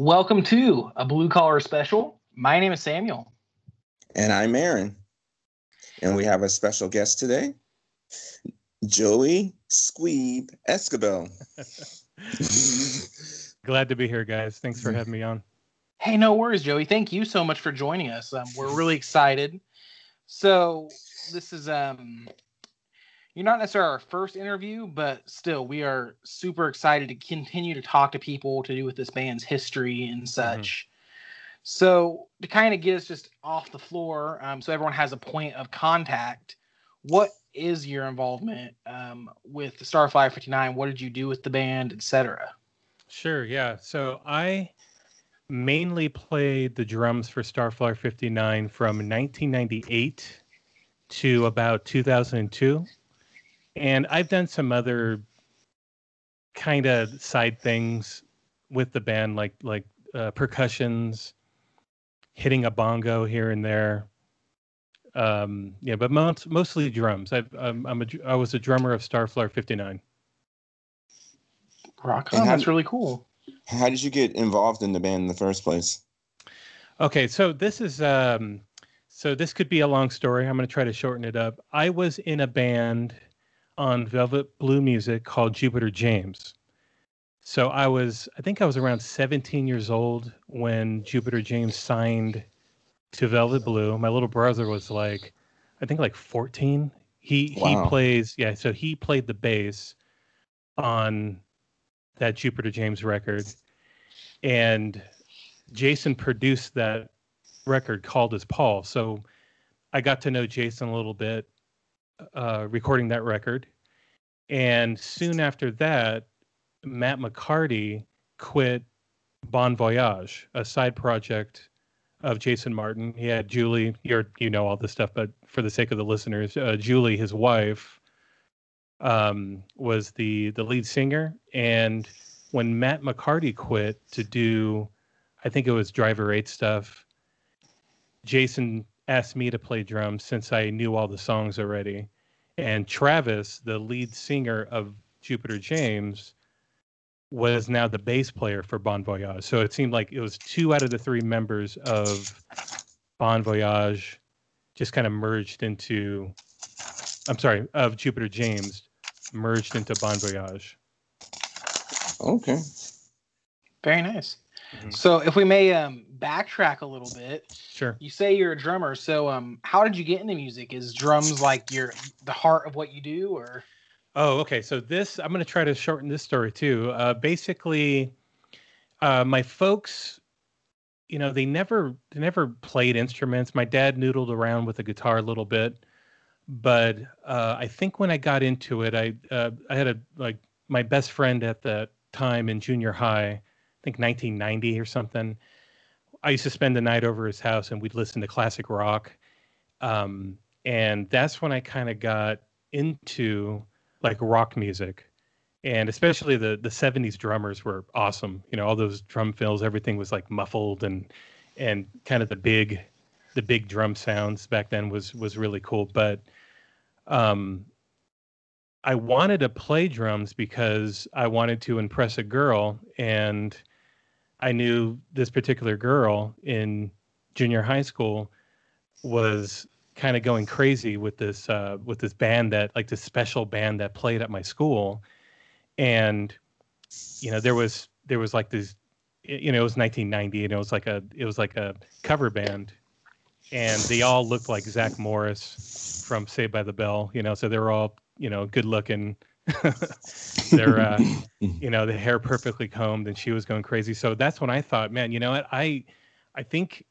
Welcome to a blue collar special. My name is Samuel. And I'm Aaron. And we have a special guest today, Joey Squeeb Esquibel. Glad to be here, guys. Thanks for having me on. Hey, no worries, Joey. Thank you so much for joining us. Um, we're really excited. So, this is um, you're not necessarily our first interview, but still, we are super excited to continue to talk to people to do with this band's history and such. Mm-hmm. So, to kind of get us just off the floor, um, so everyone has a point of contact, what is your involvement um, with the Starflyer 59? What did you do with the band, etc.? Sure, yeah. So, I mainly played the drums for Starflyer 59 from 1998 to about 2002. And I've done some other kind of side things with the band, like like uh, percussions, hitting a bongo here and there. Um, yeah, but most, mostly drums. I've, I'm, I'm a, I was a drummer of Starflyer 59. Rock on. That's really cool. How did you get involved in the band in the first place? Okay, so this is um, so this could be a long story. I'm going to try to shorten it up. I was in a band on Velvet Blue Music called Jupiter James. So I was, I think I was around 17 years old when Jupiter James signed to Velvet Blue. My little brother was like, I think like 14. He wow. he plays, yeah. So he played the bass on that Jupiter James record, and Jason produced that record called as Paul. So I got to know Jason a little bit uh, recording that record. And soon after that, Matt McCarty quit Bon Voyage, a side project of Jason Martin. He had Julie, you know all this stuff, but for the sake of the listeners, uh, Julie, his wife, um, was the the lead singer. And when Matt McCarty quit to do, I think it was Driver Eight stuff, Jason asked me to play drums since I knew all the songs already. And Travis, the lead singer of Jupiter James, was now the bass player for Bon Voyage. So it seemed like it was two out of the three members of Bon Voyage just kind of merged into, I'm sorry, of Jupiter James merged into Bon Voyage. Okay. Very nice. Mm-hmm. So if we may um, backtrack a little bit, sure. You say you're a drummer, so um, how did you get into music? Is drums like your the heart of what you do, or? Oh, okay. So this I'm going to try to shorten this story too. Uh, basically, uh, my folks, you know, they never they never played instruments. My dad noodled around with a guitar a little bit, but uh, I think when I got into it, I uh, I had a like my best friend at that time in junior high think 1990 or something. I used to spend the night over his house and we'd listen to classic rock. Um, and that's when I kind of got into like rock music. And especially the the 70s drummers were awesome. You know, all those drum fills, everything was like muffled and and kind of the big the big drum sounds back then was was really cool. But um I wanted to play drums because I wanted to impress a girl and I knew this particular girl in junior high school was kind of going crazy with this uh, with this band that like this special band that played at my school, and you know there was there was like this you know it was 1990 and it was like a it was like a cover band, and they all looked like Zach Morris from Saved by the Bell, you know, so they were all you know good looking they're uh, you know the hair perfectly combed and she was going crazy. So that's when i thought man you know what? I i think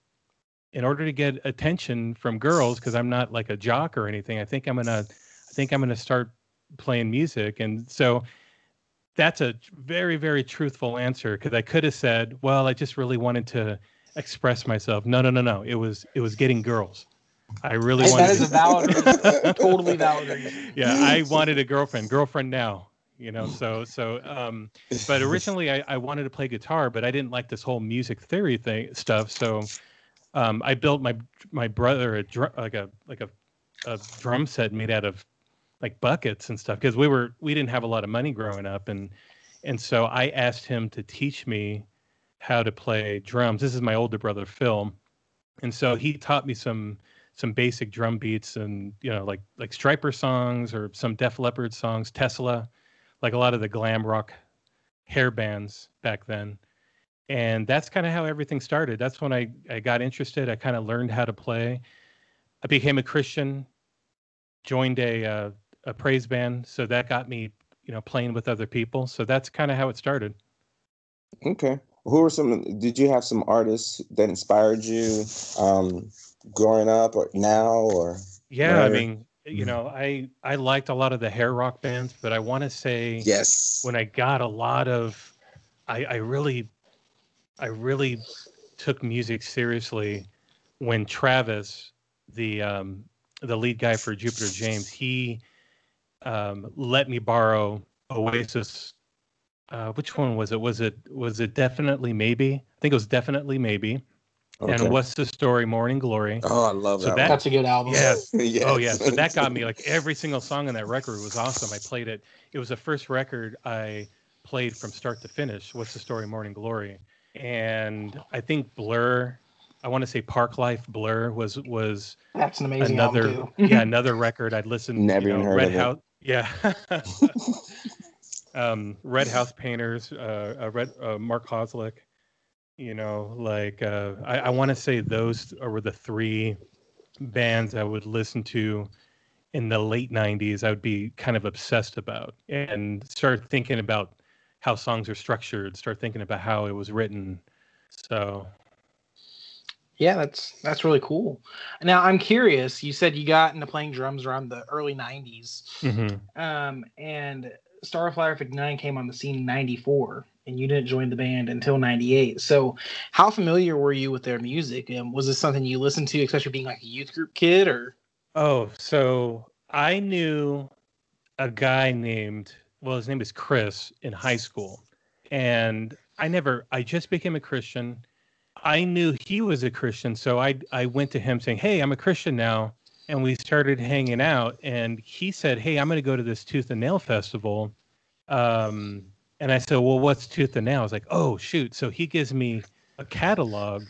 in order to get attention from girls because i'm not like a jock or anything i think i'm gonna i think i'm gonna start playing music. And so that's a very very truthful answer because i could have said well i just really wanted to express myself. No no no no. It was it was getting girls I really wanted. That is a valid, reason. totally valid reason. Yeah, I wanted a girlfriend. Girlfriend now. You know, so so. Um, but originally, I, I wanted to play guitar, but I didn't like this whole music theory thing stuff. So, um, I built my my brother a dr- like a like a a drum set made out of like buckets and stuff because we were we didn't have a lot of money growing up and and so I asked him to teach me how to play drums. This is my older brother Phil, and so he taught me some some basic drum beats and you know like like Stryper songs or some Def Leppard songs, Tesla, like a lot of the glam rock hair bands back then. And that's kind of how everything started. That's when I, I got interested. I kind of learned how to play. I became a Christian, joined a uh, a praise band, so that got me you know playing with other people. So that's kind of how it started. Okay. Who were some? Did you have some artists that inspired you um, growing up, or now, or? Yeah, I mean, you know, I I liked a lot of the hair rock bands, but I want to say yes, when I got a lot of, I I really, I really took music seriously when Travis, the um the lead guy for Jupiter James, he um let me borrow Oasis uh, which one was it? Was it was it definitely maybe? I think it was definitely maybe. Okay. And what's the story? Morning Glory. Oh, I love so that. that That's a good album. Yeah. yes. Oh yeah. So that got me like every single song on that record was awesome. I played it. It was the first record I played from start to finish. What's the story? Morning Glory. And I think Blur. I want to say Parklife Blur was was that's an amazing another yeah another record I'd listened. Never you know, heard Red of House. it. Yeah. um, Red House Painters, uh, uh, Red uh, Mark Kozelek. You know, like uh, I, I want to say those were the three bands I would listen to in the late '90s. I would be kind of obsessed about and start thinking about how songs are structured. Start thinking about how it was written. So yeah, that's that's really cool. Now I'm curious. You said you got into playing drums around the early '90s, mm-hmm. um, and Starflyer 59 came on the scene in 94 and you didn't join the band until 98. So, how familiar were you with their music? And was this something you listened to, especially being like a youth group kid or? Oh, so I knew a guy named, well, his name is Chris in high school. And I never, I just became a Christian. I knew he was a Christian. So I, I went to him saying, Hey, I'm a Christian now and we started hanging out and he said hey i'm going to go to this tooth and nail festival um, and i said well what's tooth and nail i was like oh shoot so he gives me a catalog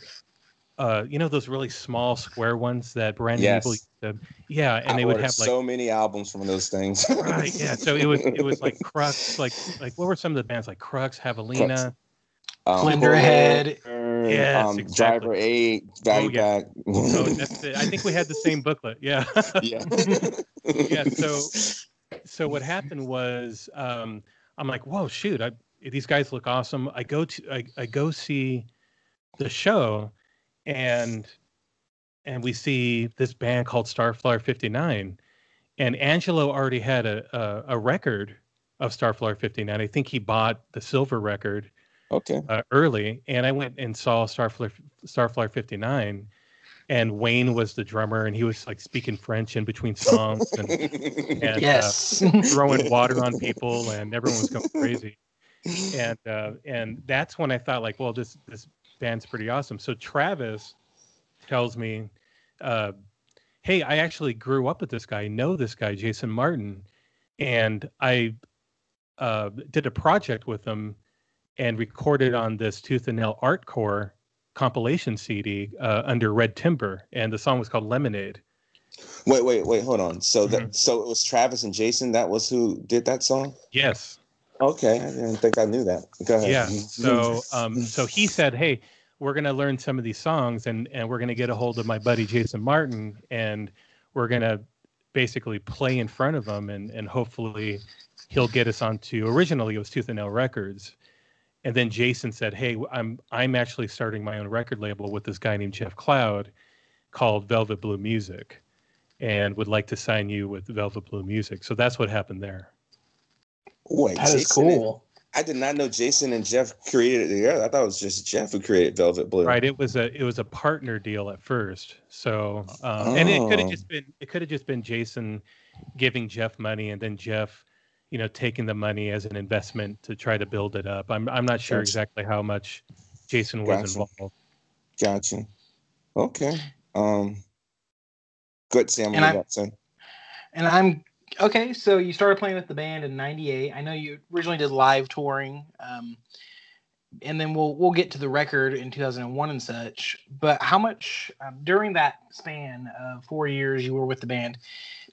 uh, you know those really small square ones that brand yes. people to, yeah and I they would have like so many albums from those things right yeah so it was it was like crux like like what were some of the bands like crux javelina um, Slenderhead. Yes, um, exactly. Driver Eight, Value oh, yeah. Pack. oh, that's it. I think we had the same booklet. Yeah. yeah. yeah. So, so what happened was, um, I'm like, whoa, shoot! I, these guys look awesome. I go to, I, I go see the show, and and we see this band called Starflyer 59, and Angelo already had a, a, a record of Starflyer 59. I think he bought the silver record Okay. Uh, early, and I went and saw Starflyer Starflyer 59, and Wayne was the drummer, and he was like speaking French in between songs, and, and uh, yes, uh, throwing water on people, and everyone was going crazy. And uh, and that's when I thought like, well, this this band's pretty awesome. So Travis tells me, uh, "Hey, I actually grew up with this guy. I know this guy, Jason Martin, and I uh, did a project with him." and recorded on this Tooth and Nail Artcore compilation CD uh, under Red Timber, and the song was called Lemonade. Wait, wait, wait, hold on. So mm-hmm. that so it was Travis and Jason that was who did that song? Yes. Okay, I didn't think I knew that. Go ahead. Yeah. So um so he said, "Hey, we're going to learn some of these songs and and we're going to get a hold of my buddy Jason Martin and we're going to basically play in front of him and and hopefully he'll get us onto originally it was Tooth and Nail Records and then Jason said, "Hey, I'm I'm actually starting my own record label with this guy named Jeff Cloud, called Velvet Blue Music, and would like to sign you with Velvet Blue Music." So that's what happened there. Wait, that Jason is cool. And, I did not know Jason and Jeff created it together. I thought it was just Jeff who created Velvet Blue. Right. It was a it was a partner deal at first. So um, oh. and it could have oh. just been it could have just been Jason giving Jeff money and then Jeff you know taking the money as an investment to try to build it up. I'm I'm not sure gotcha. exactly how much Jason was gotcha. involved. Gotcha. Okay. Um. Good, Sam. And, I, and I'm okay. So you started playing with the band in '98. I know you originally did live touring. Um, and then we'll we'll get to the record in 2001 and such. But how much um, during that span of four years you were with the band,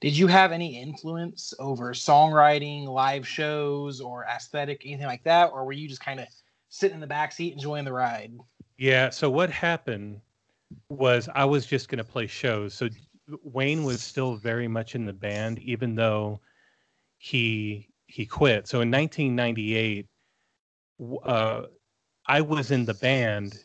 did you have any influence over songwriting, live shows, or aesthetic, anything like that, or were you just kind of sitting in the back seat enjoying the ride? Yeah. So what happened was I was just going to play shows. So Wayne was still very much in the band, even though he he quit. So in 1998, uh, I was in the band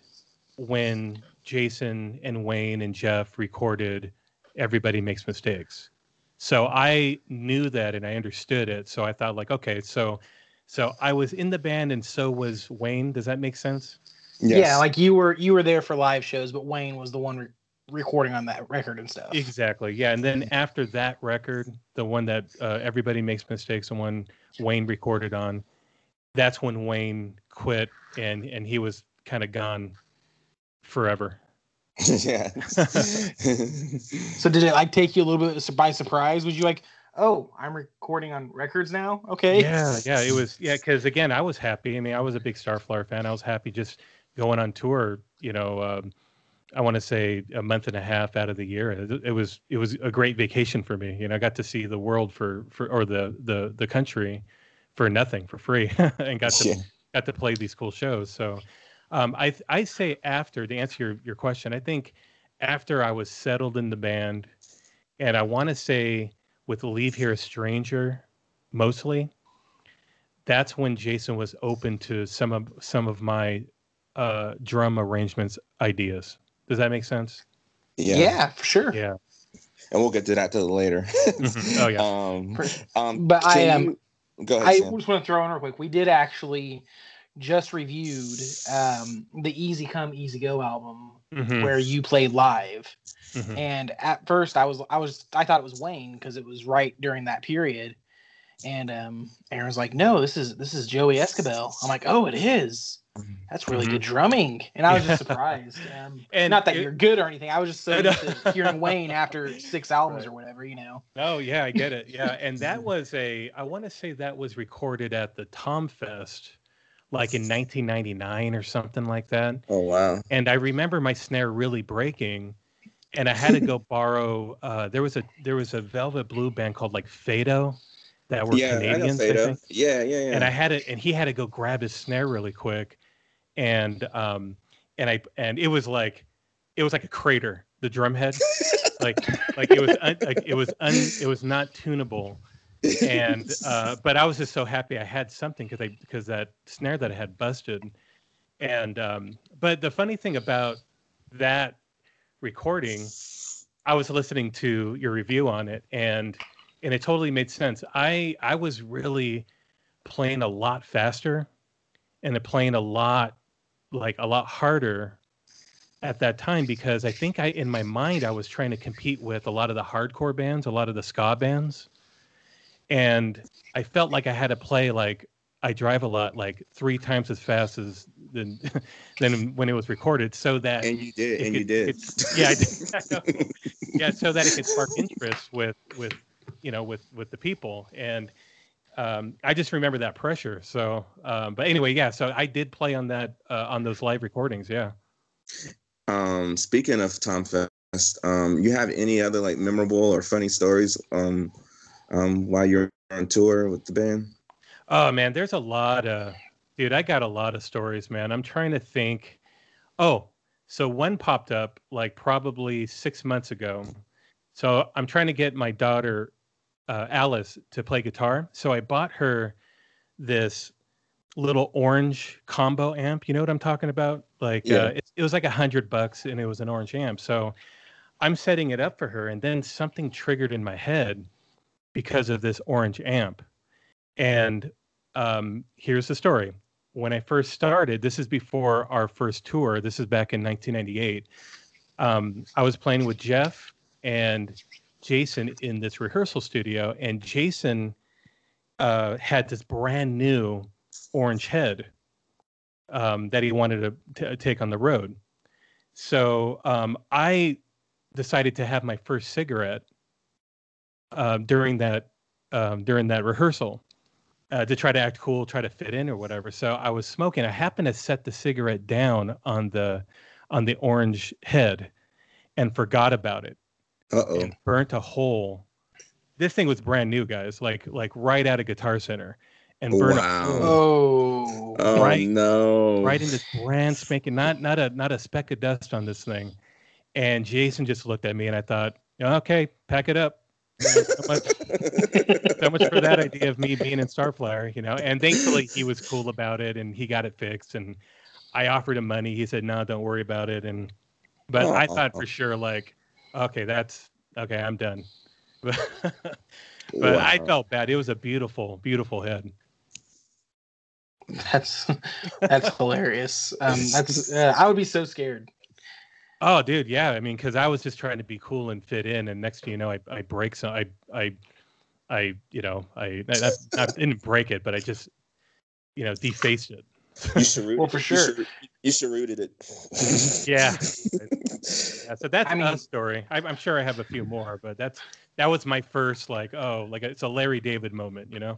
when Jason and Wayne and Jeff recorded "Everybody Makes Mistakes." So I knew that and I understood it. So I thought like, okay, so so I was in the band and so was Wayne. Does that make sense? Yes. Yeah, like you were you were there for live shows, but Wayne was the one re- recording on that record and stuff. Exactly. Yeah, and then after that record, the one that uh, everybody makes mistakes, the one Wayne recorded on, that's when Wayne quit and and he was kind of gone forever. yeah. so did it like take you a little bit by surprise? Was you like, oh, I'm recording on records now? Okay. Yeah, yeah. It was yeah, because again, I was happy. I mean, I was a big Starflyer fan. I was happy just going on tour. You know, um, I want to say a month and a half out of the year. It, it, was it was a great vacation for me. You know, I got to see the world for for or the the the country for nothing for free, and got to yeah. Got to play these cool shows. So, um, I I say after to answer your your question, I think after I was settled in the band, and I want to say with Leave Here a Stranger, mostly. That's when Jason was open to some of some of my uh, drum arrangements ideas. Does that make sense? Yeah. Yeah, for sure. Yeah. And we'll get to that till later. mm-hmm. Oh yeah. Um, um, but I am. Um, go ahead. I Sam. just want to throw in real quick. We did actually just reviewed um, the Easy Come Easy Go album mm-hmm. where you played live. Mm-hmm. And at first I was I was I thought it was Wayne because it was right during that period. And um, Aaron's like, no, this is this is Joey Esquibel. I'm like, oh, it is. That's really mm-hmm. good drumming, and I was just surprised. Um, and not that it, you're good or anything. I was just so used to hearing Wayne after six albums right. or whatever, you know. Oh yeah, I get it. Yeah, and that was a. I want to say that was recorded at the Tom Fest, like in 1999 or something like that. Oh wow! And I remember my snare really breaking, and I had to go borrow. Uh, there was a there was a Velvet Blue band called like Fado that were yeah, Canadians. I, I think. Yeah, yeah, yeah. And I had it, and he had to go grab his snare really quick and um and I and it was like it was like a crater the drum head like like it was un, like it was un, it was not tunable. And uh but I was just so happy I had something because I because that snare that I had busted. And um but the funny thing about that recording I was listening to your review on it and and it totally made sense. I I was really playing a lot faster and playing a lot like a lot harder at that time because I think I in my mind I was trying to compete with a lot of the hardcore bands, a lot of the ska bands. And I felt like I had to play like I drive a lot like three times as fast as than than when it was recorded so that And you did, and could, you did. yeah, I did. yeah, so that it could spark interest with with you know with with the people and um, I just remember that pressure. So, um, but anyway, yeah. So I did play on that uh, on those live recordings. Yeah. Um, speaking of Tom Fest, um, you have any other like memorable or funny stories um, um, while you're on tour with the band? Oh man, there's a lot of dude. I got a lot of stories, man. I'm trying to think. Oh, so one popped up like probably six months ago. So I'm trying to get my daughter uh, Alice to play guitar. So I bought her this little orange combo amp. You know what I'm talking about? Like yeah. uh, it, it was like a hundred bucks, and it was an orange amp. So I'm setting it up for her, and then something triggered in my head because of this orange amp. And um, here's the story. When I first started, this is before our first tour. This is back in 1998. Um, I was playing with Jeff, and Jason in this rehearsal studio, and Jason uh, had this brand new orange head um, that he wanted to, to, take on the road. So um, I decided to have my first cigarette uh, during that um, during that rehearsal, uh, to try to act cool, try to fit in or whatever. So I was smoking. I happened to set the cigarette down on the on the orange head and forgot about it Uh-oh. and burnt a hole. This thing was brand new, guys, like like right out of Guitar Center, and burned Wow. a hole Oh. Oh right- no. right in this brand spanking, not not a not a speck of dust on this thing. And Jason just looked at me, and I thought, okay, pack it up. so much, so much for that idea of me being in Starflyer, you know. And thankfully, he was cool about it, and he got it fixed. And I offered him money. He said, "No, don't worry about it." And but I thought for sure, like, okay, that's okay. I'm done. But, but I felt bad. It was a beautiful, beautiful head. That's that's hilarious. Um, that's uh, I would be so scared. Oh, dude, yeah. I mean, because I was just trying to be cool and fit in, and next thing you know, I I break some. I I I you know I I, I didn't break it, but I just you know defaced it. You should Well, for you sure. Should- You should rooted it. Yeah. Yeah, so that's I mean- a story. I, I'm sure I have a few more, but that's that was my first like oh like it's a Larry David moment, you know.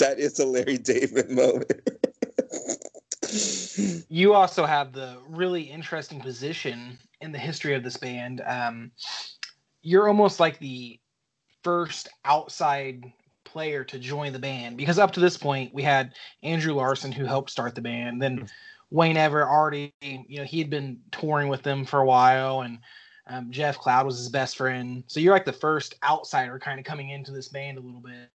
that is a Larry David moment. You also have the really interesting position in the history of this band. Um, you're almost like the first outside player to join the band because up to this point we had Andrew Larson who helped start the band, then Wayne Everett already, you know, he had been touring with them for a while, and um, Jeff Cloud was his best friend. So you're like the first outsider kind of coming into this band a little bit.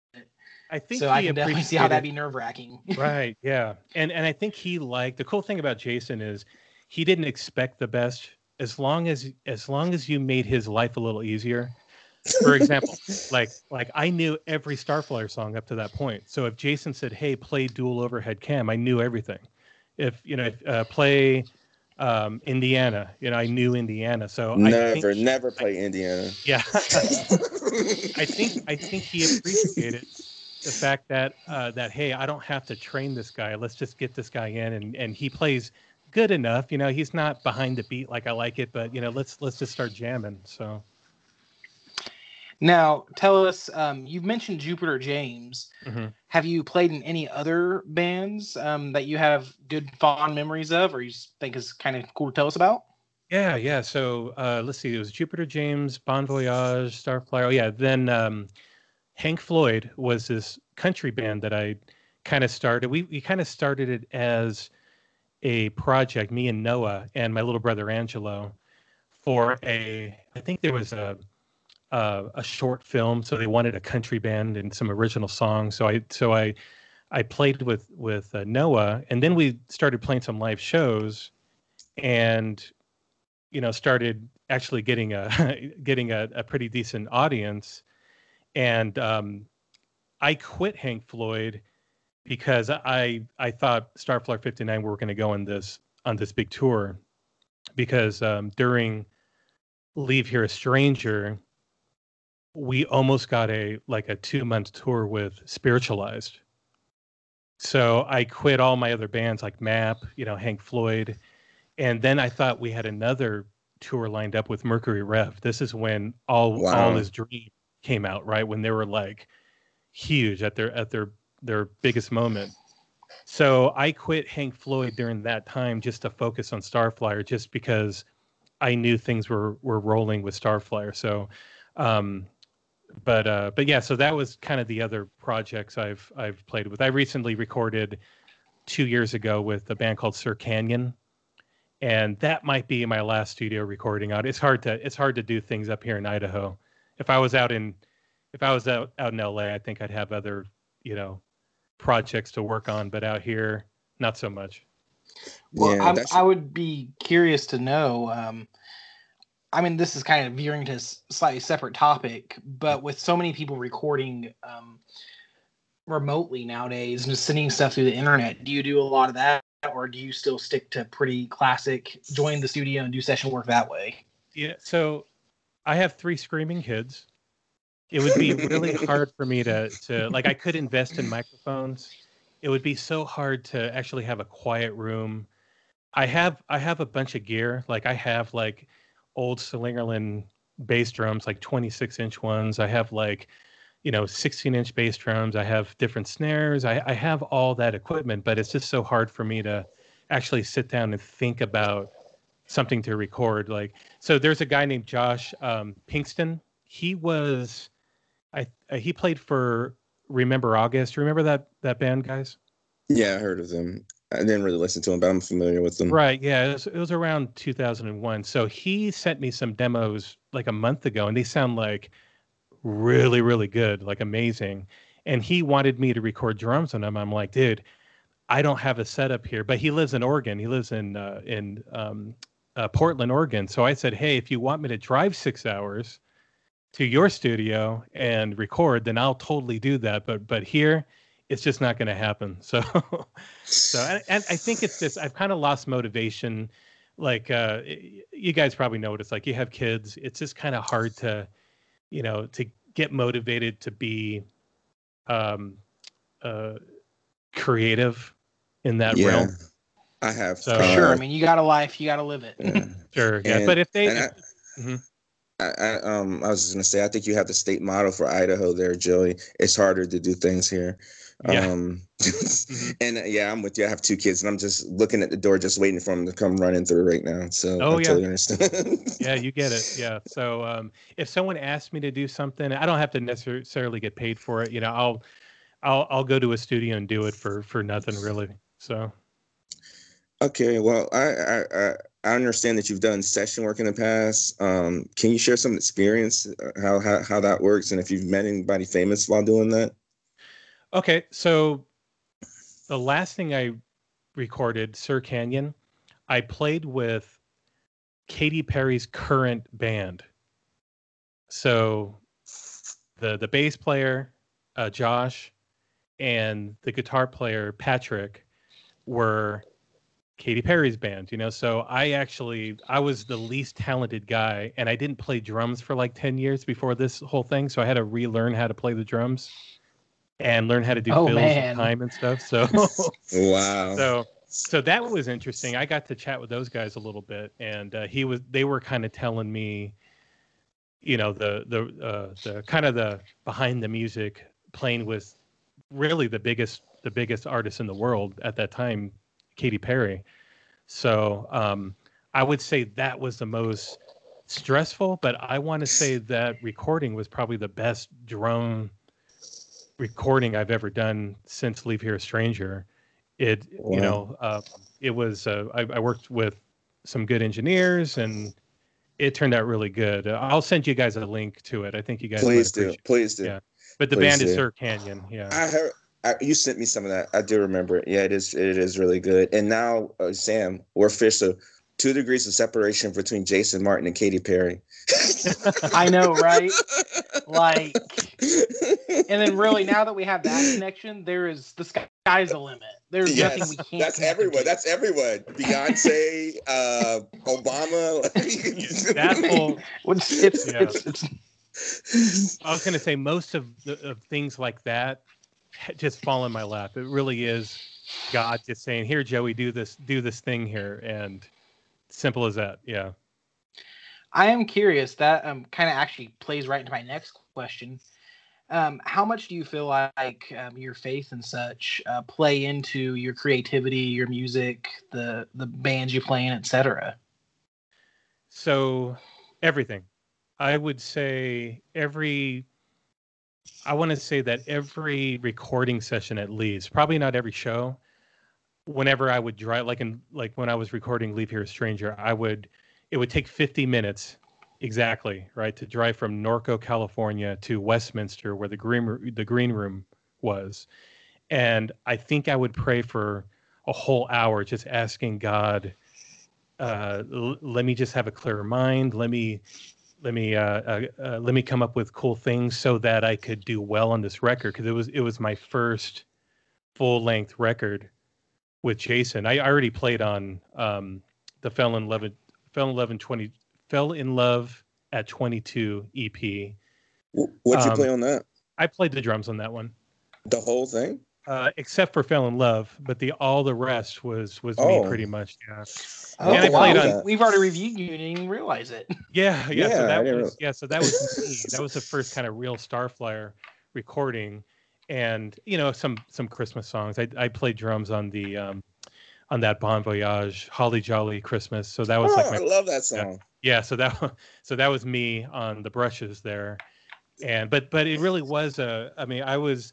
I think So I can definitely see how that'd be nerve wracking. right yeah and and i think he liked the cool thing about jason is he didn't expect the best as long as as long as you made his life a little easier for example like like i knew every starflyer song up to that point so if jason said hey play dual overhead cam i knew everything if you know if, uh, play um indiana you know i knew indiana so I never, think, never play Indiana. yeah I think I think he appreciated the fact that uh, that hey, I don't have to train this guy. Let's just get this guy in, and and he plays good enough. You know, he's not behind the beat like I like it, but you know, let's let's just start jamming. So Now, tell us. Um, you've mentioned Jupiter James. Mhm. Have you played in any other bands um, that you have good fond memories of, or you think is kind of cool to tell us about? yeah, yeah. So uh, let's see. It was Jupiter James, Bon Voyage, Starflyer. Oh yeah. Then um, Hank Floyd was this country band that I kind of started. We we kind of started it as a project, me and Noah and my little brother Angelo, for a. I think there was a uh, a short film, so they wanted a country band and some original songs. So I so I I played with with uh, Noah, and then we started playing some live shows, and you know started actually getting a getting a, a pretty decent audience, and um, I quit Hank Floyd because I I thought Starflyer 59 were going to go on this on this big tour because um, during Leave Here a Stranger we almost got a like a two month tour with Spiritualized. So I quit all my other bands like Map, you know, Hank Floyd, and then I thought we had another tour lined up with Mercury Rev. This is when all all Wow. his dream came out, right? When they were like huge at their at their their biggest moment. So I quit Hank Floyd during that time just to focus on Starflyer, just because I knew things were were rolling with Starflyer. So, um, but uh, but yeah, so that was kind of the other projects I've I've played with. I recently recorded two years ago with a band called Sir Canyon, and that might be my last studio recording out. It's hard to it's hard to do things up here in Idaho. If I was out in if I was out out in LA, I think I'd have other you know projects to work on, but out here, not so much. Well, Yeah, I'm, I would be curious to know. Um, I mean, this is kind of veering to a slightly separate topic, but with so many people recording um, remotely nowadays and just sending stuff through the internet, do you do a lot of that, or do you still stick to pretty classic, join the studio and do session work that way? Yeah. So I have three screaming kids. It would be really hard for me to to like I could invest in microphones. It would be so hard to actually have a quiet room. I have I have a bunch of gear. Like I have like old Slingerland bass drums, like 26 inch ones. I have like you know 16 inch bass drums. I have different snares. I, I have all that equipment but it's just so hard for me to actually sit down and think about something to record like so there's a guy named josh um, pinkston. He was i uh, he played for remember august. Remember that that band guys? Yeah, I heard of them. I didn't really listen to him, but I'm familiar with them. Right. Yeah. It was, it was around 2001. So he sent me some demos like a month ago, and they sound like really, really good, like amazing. And he wanted me to record drums on them. I'm like, dude, I don't have a setup here. But he lives in Oregon. He lives in uh, in um, uh, Portland, Oregon. So I said, hey, if you want me to drive six hours to your studio and record, then I'll totally do that. But but here, it's just not going to happen. So, so and, and I think it's this. I've kind of lost motivation. Like uh, you guys probably know what it's like. You have kids. It's just kind of hard to, you know, to get motivated to be, um, uh, creative in that yeah, realm. I have. So- For uh, sure. I mean, you got a life, you got to live it. yeah. Sure. Yeah. And- but if they, and I-. I, I, um, I was just gonna say, I think you have the state motto for Idaho there, Joey. It's harder to do things here. Yeah. Um, and uh, yeah, I'm with you. I have two kids, and I'm just looking at the door, just waiting for them to come running through right now. So Oh, I yeah. totally understand. yeah, you get it. Yeah. So um, if someone asks me to do something, I don't have to necessarily get paid for it. You know, I'll, I'll, I'll go to a studio and do it for for nothing really. So. Okay, well, I, I I I understand that you've done session work in the past. Um, can you share some experience uh, how how how that works, and if you've met anybody famous while doing that? Okay, so the last thing I recorded, Sir Canyon, I played with Katy Perry's current band. So the the bass player, uh, Josh, and the guitar player Patrick were Katy Perry's band. You know, so I actually I was the least talented guy, and I didn't play drums for like ten years before this whole thing. So I had to relearn how to play the drums and learn how to do Oh, fills man. and time and stuff. So Wow. so so that was interesting. I got to chat with those guys a little bit, and uh, he was they were kind of telling me, you know, the the uh, the kind of the behind the music, playing with really the biggest the biggest artist in the world at that time, Katy Perry. So um, I would say that was the most stressful, but I want to say that recording was probably the best drone recording I've ever done since Leave Here a Stranger. It, Wow. you know, uh, it was, uh, I, I worked with some good engineers and it turned out really good. I'll send you guys a link to it. I think you guys please do, please do. Yeah. But the Please band is do. Sir Canyon. Yeah. I heard I, you sent me some of that. I do remember it. Yeah, it is. It is really good. And now, uh, Sam, we're official. Two degrees of separation between Jason Martin and Katy Perry. I know, right? Like, and then really now that we have that connection, there is the sky's the limit. There's Yes, nothing we can't. That's connect everyone. That's everyone. Beyonce, uh, Obama. That whole, It's it's, Yeah. it's it's I was going to say most of the of things like that just fall in my lap. It really is God just saying, "Here, Joey, do this, do this thing here," and simple as that. Yeah. I am curious. That um, kind of actually plays right into my next question. Um, how much do you feel like um, your faith and such uh, play into your creativity, your music, the the bands you play in, etc.? So everything. I would say every I want to say that every recording session at least, probably not every show, whenever I would drive like in like when I was recording Leave Here a Stranger, I would it would take 50 minutes exactly, right, to drive from Norco, California to Westminster where the green the green room was. And I think I would pray for a whole hour just asking God uh, l- let me just have a clearer mind. Let me let me uh, uh, uh, let me come up with cool things so that I could do well on this record because it was it was my first full length record with Jason. I already played on um, the Fell in Love Fell in Love in twenty Fell in Love at twenty two EP. What'd you Um, play on that? I played the drums on that one. The whole thing? Uh, except for Fell in Love, but the all the rest was was Oh. me pretty much. Yeah. Oh, And I wow. played on- We- We've already reviewed you and didn't even realize it. Yeah, yeah. Yeah, so that didn't was yeah. So that was me. That was the first kind of real Starflyer recording, and you know some some Christmas songs. I I played drums on the um, on that Bon Voyage Holly Jolly Christmas. So that was oh, like my I love that song. yeah. So that so that was me on the brushes there, and but but it really was a. I mean, I was.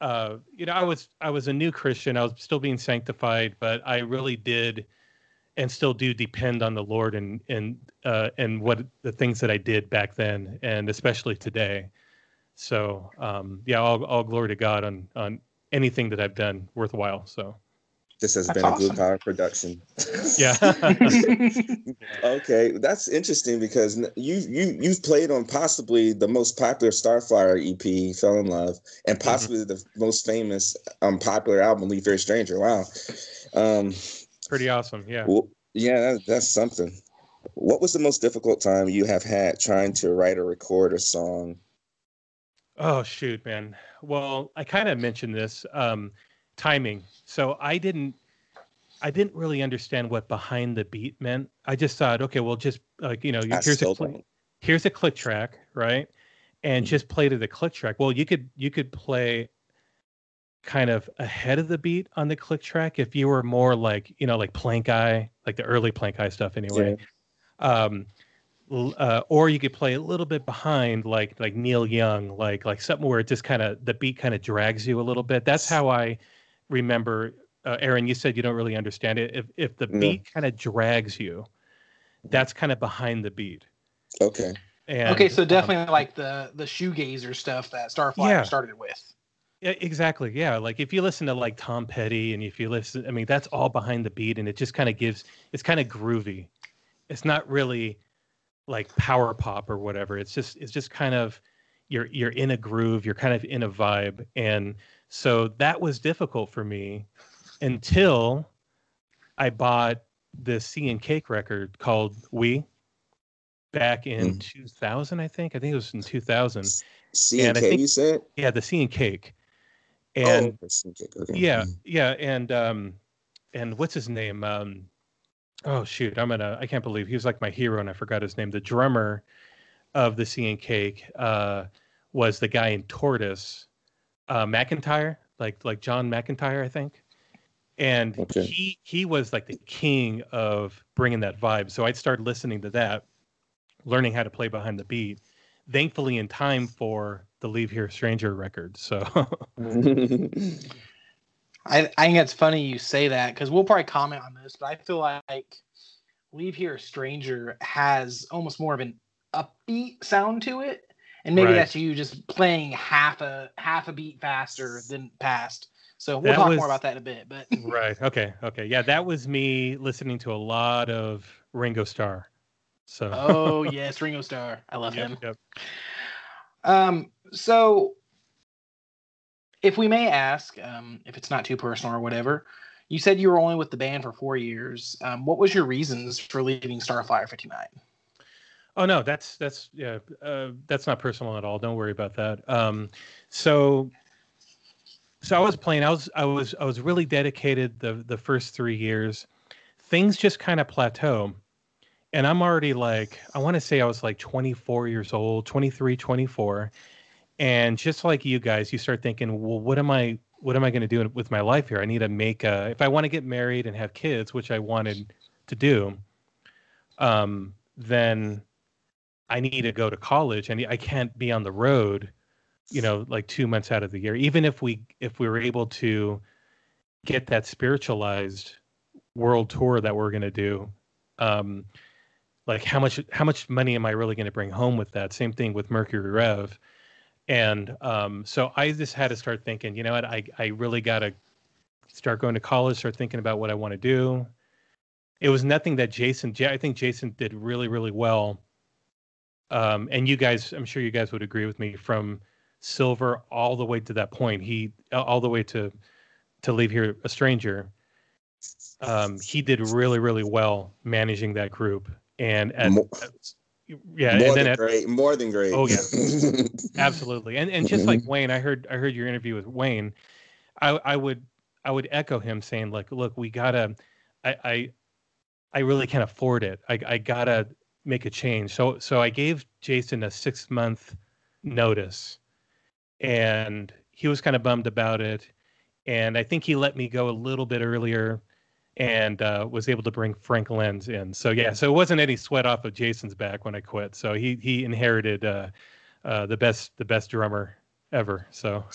Uh, you know, I was I was a new Christian. I was still being sanctified, but I really did, and still do depend on the Lord and and uh, and what the things that I did back then, and especially today. So um, yeah, all all glory to God on on anything that I've done worthwhile. So This has That's been a Blue awesome. Power production. yeah, Okay, that's interesting because you you you've played on possibly the most popular Starflyer EP, "Fell in Love," Mm-hmm. and possibly the most famous um popular album, "Leave Here a Stranger." Wow, um, pretty awesome. Yeah. well, yeah, that, that's something. What was the most difficult time you have had trying to write or record a song? Oh shoot, man. Well, I kind of mentioned this um, timing. So I didn't, I didn't really understand what behind the beat meant. I just thought, okay, well, just like you know, I here's a click, here's a click track, right? And Mhm. just play to the click track. Well, you could you could play kind of ahead of the beat on the click track if you were more like you know like Plankeye, like the early Plankeye stuff anyway. Um, l- uh, or you could play a little bit behind, like like Neil Young, like like something where it just kind of the beat kind of drags you a little bit. That's how I remember. Uh, Aaron, you said you don't really understand it. If if the No. beat kind of drags you, that's kind of behind the beat. Okay, And, okay, so um, definitely like the the shoegazer stuff that Starflyer Yeah. started with. Yeah, exactly. Yeah, like if you listen to like Tom Petty, and if you listen, I mean, that's all behind the beat, and it just kind of gives. It's kind of groovy. It's not really like power pop or whatever. It's just it's just kind of you're you're in a groove. You're kind of in a vibe, and so that was difficult for me until I bought the Sea and Cake record called Oui back in Mhm. 2000. I think I think it was in 2000. C And and I K, think- you said? Yeah, the Sea and Cake. oh, And okay, C and K, okay. yeah, yeah, and um, and what's his name? Um, oh shoot, I'm gonna. I can't believe he was like my hero, and I forgot his name. The drummer of the Sea and Cake uh, was the guy in Tortoise, uh, McEntire, like like John McEntire, I think. And Okay. he he was like the king of bringing that vibe. So I'd start listening to that, learning how to play behind the beat. Thankfully, in time for the Leave Here Stranger record. So I, I think it's funny you say that because we'll probably comment on this, but I feel like Leave Here a Stranger has almost more of an upbeat sound to it. And maybe Right. that's you just playing half a half a beat faster than past. So we'll That talk was- more about that in a bit. But right. Okay. Okay. Yeah, that was me listening to a lot of Ringo Starr. So. oh yes, Ringo Starr. I love Yep, him. yep. Um, so if we may ask, um, if it's not too personal or whatever, you said you were only with the band for four years. Um, what was your reasons for leaving Starflyer 59? Oh no, that's that's yeah, uh, that's not personal at all. Don't worry about that. Um, so, so I was playing. I was I was I was really dedicated the the first three years. Things just kind of plateau, and I'm already like I want to say I was like 24 years old, 23, 24, and just like you guys, you start thinking, well, what am I what am I going to do with my life here? I need to make a if I want to get married and have kids, which I wanted to do. Um, then I need to go to college and I can't be on the road, you know, like two months out of the year. Even if we if we were able to get that spiritualized world tour that we're gonna do, um, like how much how much money am I really gonna bring home with that? Same thing with Mercury Rev. And um, so I just had to start thinking, you know what, I, I really gotta start going to college, start thinking about what I want to do. It was nothing that Jason, I think Jason did really, really well um, and you guys, I'm sure you guys would agree with me from Silver all the way to that point. He all the way to to leave here a stranger. Um, he did really, really well managing that group, and at, yeah, more and then than at, great. More than great. Oh, yeah. absolutely, and and just like mm-hmm. Wayne, I heard I heard your interview with Wayne. I I would I would echo him saying like, look, we gotta, I I, I really can't afford it. I I gotta make a change. So so I gave Jason a six month notice, and he was kind of bummed about it. And I think he let me go a little bit earlier and uh, was able to bring Frank Lenz in. So yeah, so it wasn't any sweat off of Jason's back when I quit. So he he inherited uh, uh, the best the best drummer ever. So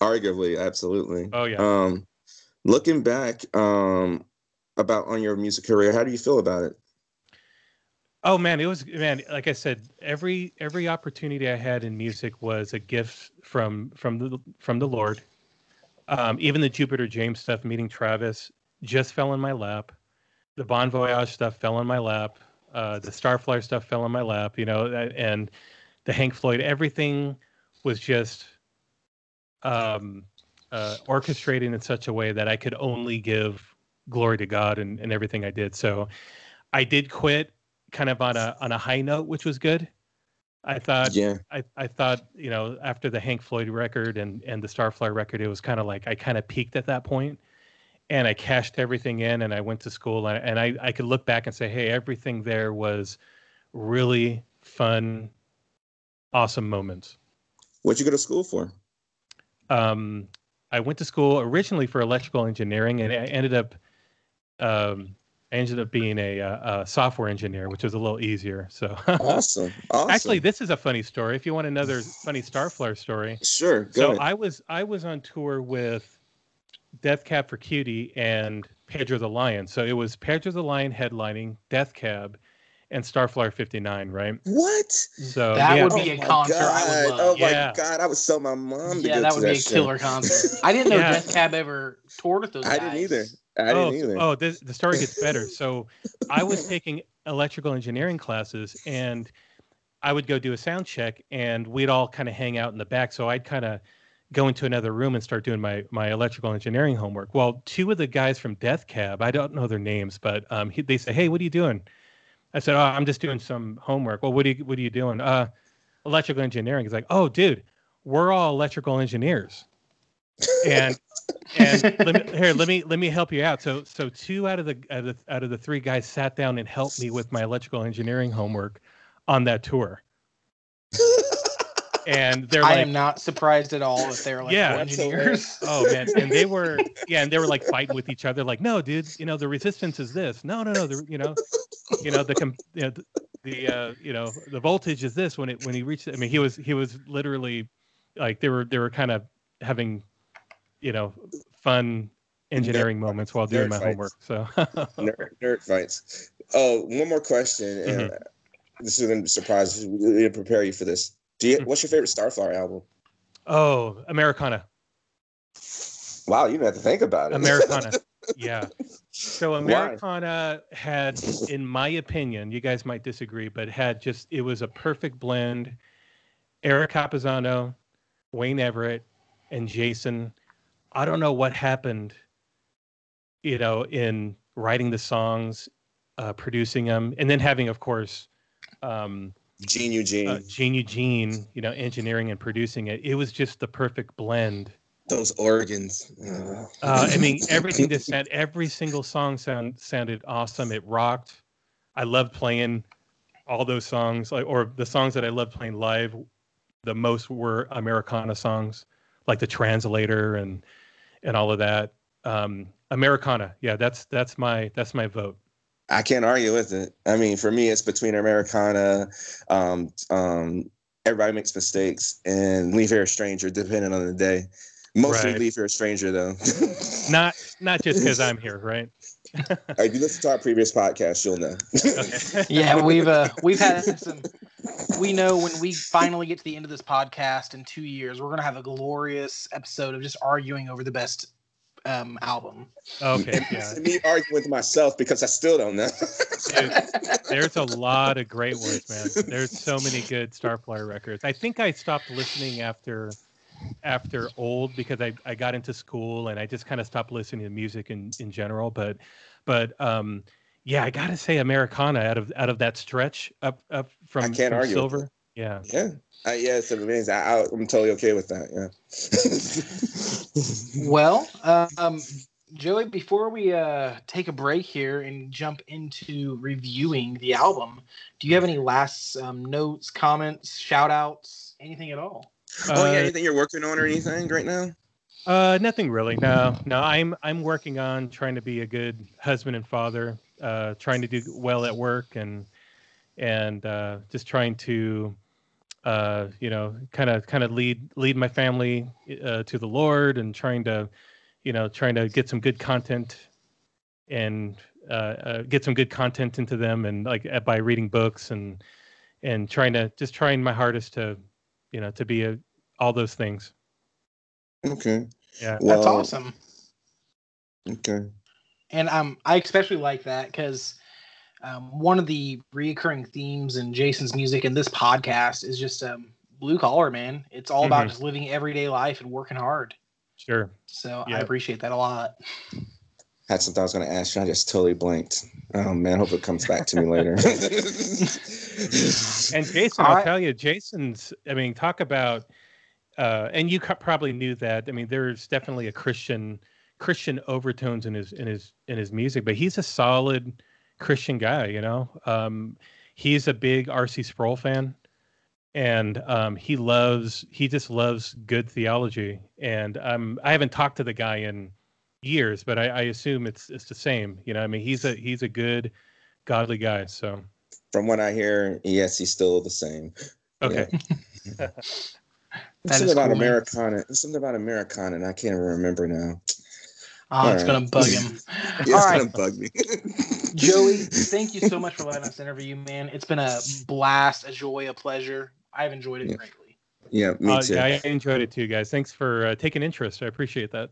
arguably, absolutely. Oh yeah. Um, looking back, um, about on your music career, how do you feel about it? Oh man, it was man. Like I said, every every opportunity I had in music was a gift from from the from the Lord. Um, even the Jupiter James stuff, meeting Travis, just fell in my lap. The Bon Voyage stuff fell in my lap. Uh, the Starflyer stuff fell in my lap. You know, and the Hank Floyd, everything was just um, uh, in such a way that I could only give glory to God and, and everything I did. So I did quit kind of on a on a high note, which was good. I thought, yeah, I, I thought, you know, after the Hank Floyd record and and the Starflyer record, it was kind of like I kind of peaked at that point, and I cashed everything in, and I went to school, and, and I I could look back and say, hey, everything there was really fun, awesome moments. What'd you go to school for? Um, I went to school originally for electrical engineering, and I ended up um, I ended up being a, a, a, software engineer, which was a little easier. So awesome. awesome. Actually, this is a funny story. If you want another funny Starflyer story, sure. Go so ahead. I was I was on tour with Death Cab for Cutie and Pedro the Lion. So it was Pedro the Lion headlining Death Cab and Starflyer 59, right? What? So that yeah. would be oh a concert God. I would love. Oh my Yeah. god, I would sell my mom to yeah, go that to would be a show. killer concert. I didn't know Yeah. Death Cab ever toured with those I guys. didn't either. I oh, didn't either. oh, this, the story gets better. So I was taking electrical engineering classes and I would go do a sound check and we'd all kind of hang out in the back. So I'd kind of go into another room and start doing my my electrical engineering homework. Well, two of the guys from Death Cab, I don't know their names, but um, he, they say, "Hey, what are you doing?" I said, "Oh, I'm just doing some homework." Well, what are you what are you doing? Uh, electrical engineering. He's like, "Oh, dude, we're all electrical engineers." And and let me, here, let me let me help you out. So so two out of the out of, out of the three guys sat down and helped me with my electrical engineering homework on that tour. And they're I like, am not surprised at all if they're like Yeah. Engineers. oh man, and they were yeah, and they were like fighting with each other, like, no, dude, you know, the resistance is this. No, no, no, the you know, you know, the com- you know, the, the uh, you know, the voltage is this when it when he reached. I mean, he was he was literally like they were they were kind of having, you know, fun engineering moments while doing my fights. homework. So nerd, nerd fights. Oh, one more question. and Mm-hmm. This is going to surprise. We didn't prepare you for this. Do you, Mm. what's your favorite Starflyer album? oh, Americana. Wow, you didn't have to think about it. Americana. yeah. So Why? Americana had, in my opinion, you guys might disagree, but had just it was a perfect blend. Eric Campuzano, Wayne Everett, and Jason. I don't know what happened, you know, in writing the songs, uh, producing them, and then having, of course, um, Gene Eugene. uh, Gene Eugene, you know, engineering and producing it. It was just the perfect blend. Those organs. Uh, I mean, everything that sound, every single song sound sounded awesome. It rocked. I loved playing all those songs, like or the songs that I loved playing live. The most were Americana songs, like the Translator and and all of that. Um, Americana, yeah, that's that's my that's my vote. I can't argue with it. I mean, for me, it's between Americana, um, um, Everybody Makes Mistakes, and Leave Here a Stranger, depending on the day. Mostly Right. Leave Here a Stranger, though. Not not just because I'm here, right? if you listen to our previous podcast, you'll know. Okay. yeah, we've uh we've had some. We know when we finally get to the end of this podcast in two years, we're gonna have a glorious episode of just arguing over the best um album. okay, yeah. me arguing with myself because I still don't know. Dude, There's a lot of great ones, man. There's so many good Starflyer records. I think I stopped listening after after old because I, I got into school and I just kind of stopped listening to music in, in general. But but um yeah, I gotta say Americana out of out of that stretch up up from, I can't from argue silver. Yeah. yeah, uh, yeah, it's amazing. I, I, I'm totally okay with that. Yeah. Well, um, Joey, before we uh take a break here and jump into reviewing the album, do you have any last um, notes, comments, shout outs, anything at all? oh yeah, Uh, anything you're working on or anything right now? Uh, nothing really. No, no. I'm I'm working on trying to be a good husband and father. Uh, trying to do well at work and and uh, just trying to, uh, you know, kind of kind of lead lead my family uh, to the Lord and trying to, you know, trying to get some good content and uh, uh, get some good content into them and like uh, by reading books and and trying to just trying my hardest to, you know, to be a, all those things. Okay. Yeah. That's awesome. Okay. And um, I especially like that because um, one of the recurring themes in Jason's music and this podcast is just um, blue collar, man. It's all about Mhm. just living everyday life and working hard. Sure. So I appreciate that a lot. Had something I was going to ask you. I just totally blanked. Oh man, hope it comes back to me later. And Jason, I'll right. tell you, Jason's. I mean, talk about, uh, and you co- probably knew that. I mean, there's definitely a Christian Christian overtones in his in his in his music, but he's a solid Christian guy. You know, um, he's a big R.C. Sproul fan, and um, he loves he just loves good theology. And um, I haven't talked to the guy in years, but I, I assume it's it's the same. You know, I mean, he's a he's a good godly guy. So From what I hear, yes, he's still the same. okay. That something is about cool. Americana. Something about Americana, and I can't even remember now. Oh, it's All gonna bug him. Yeah, All it's gonna bug me. Joey, thank you so much for letting us interview you, man. It's been a blast, a joy, a pleasure. I've enjoyed it Yeah. greatly. Yeah, me Uh, too. yeah, I enjoyed it too, guys. Thanks for uh, taking interest. I appreciate that.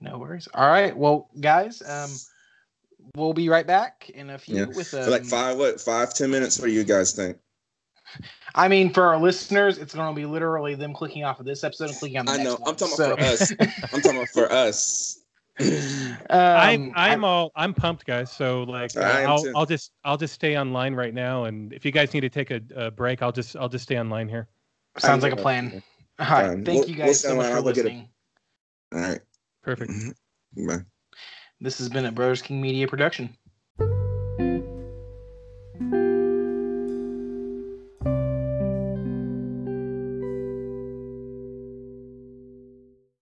No worries. All right, well, guys, um, we'll be right back in a few Yeah. with For like um, five, what, five, ten minutes? What do you guys think? I mean, for our listeners, it's going to be literally them clicking off of this episode and clicking on the I next know. one. I'm talking So, about for us. I'm talking about for us. I'm um, I'm all I'm pumped, guys. So like uh, I am I'll too. I'll just I'll just stay online right now, and if you guys need to take a, a break, I'll just I'll just stay online here. sounds like a I'm- plan. All right, Fine. thank We'll- you we'll guys so much for I'll go get a- listening. All right. Perfect. Bye. This has been a Brothers King Media production.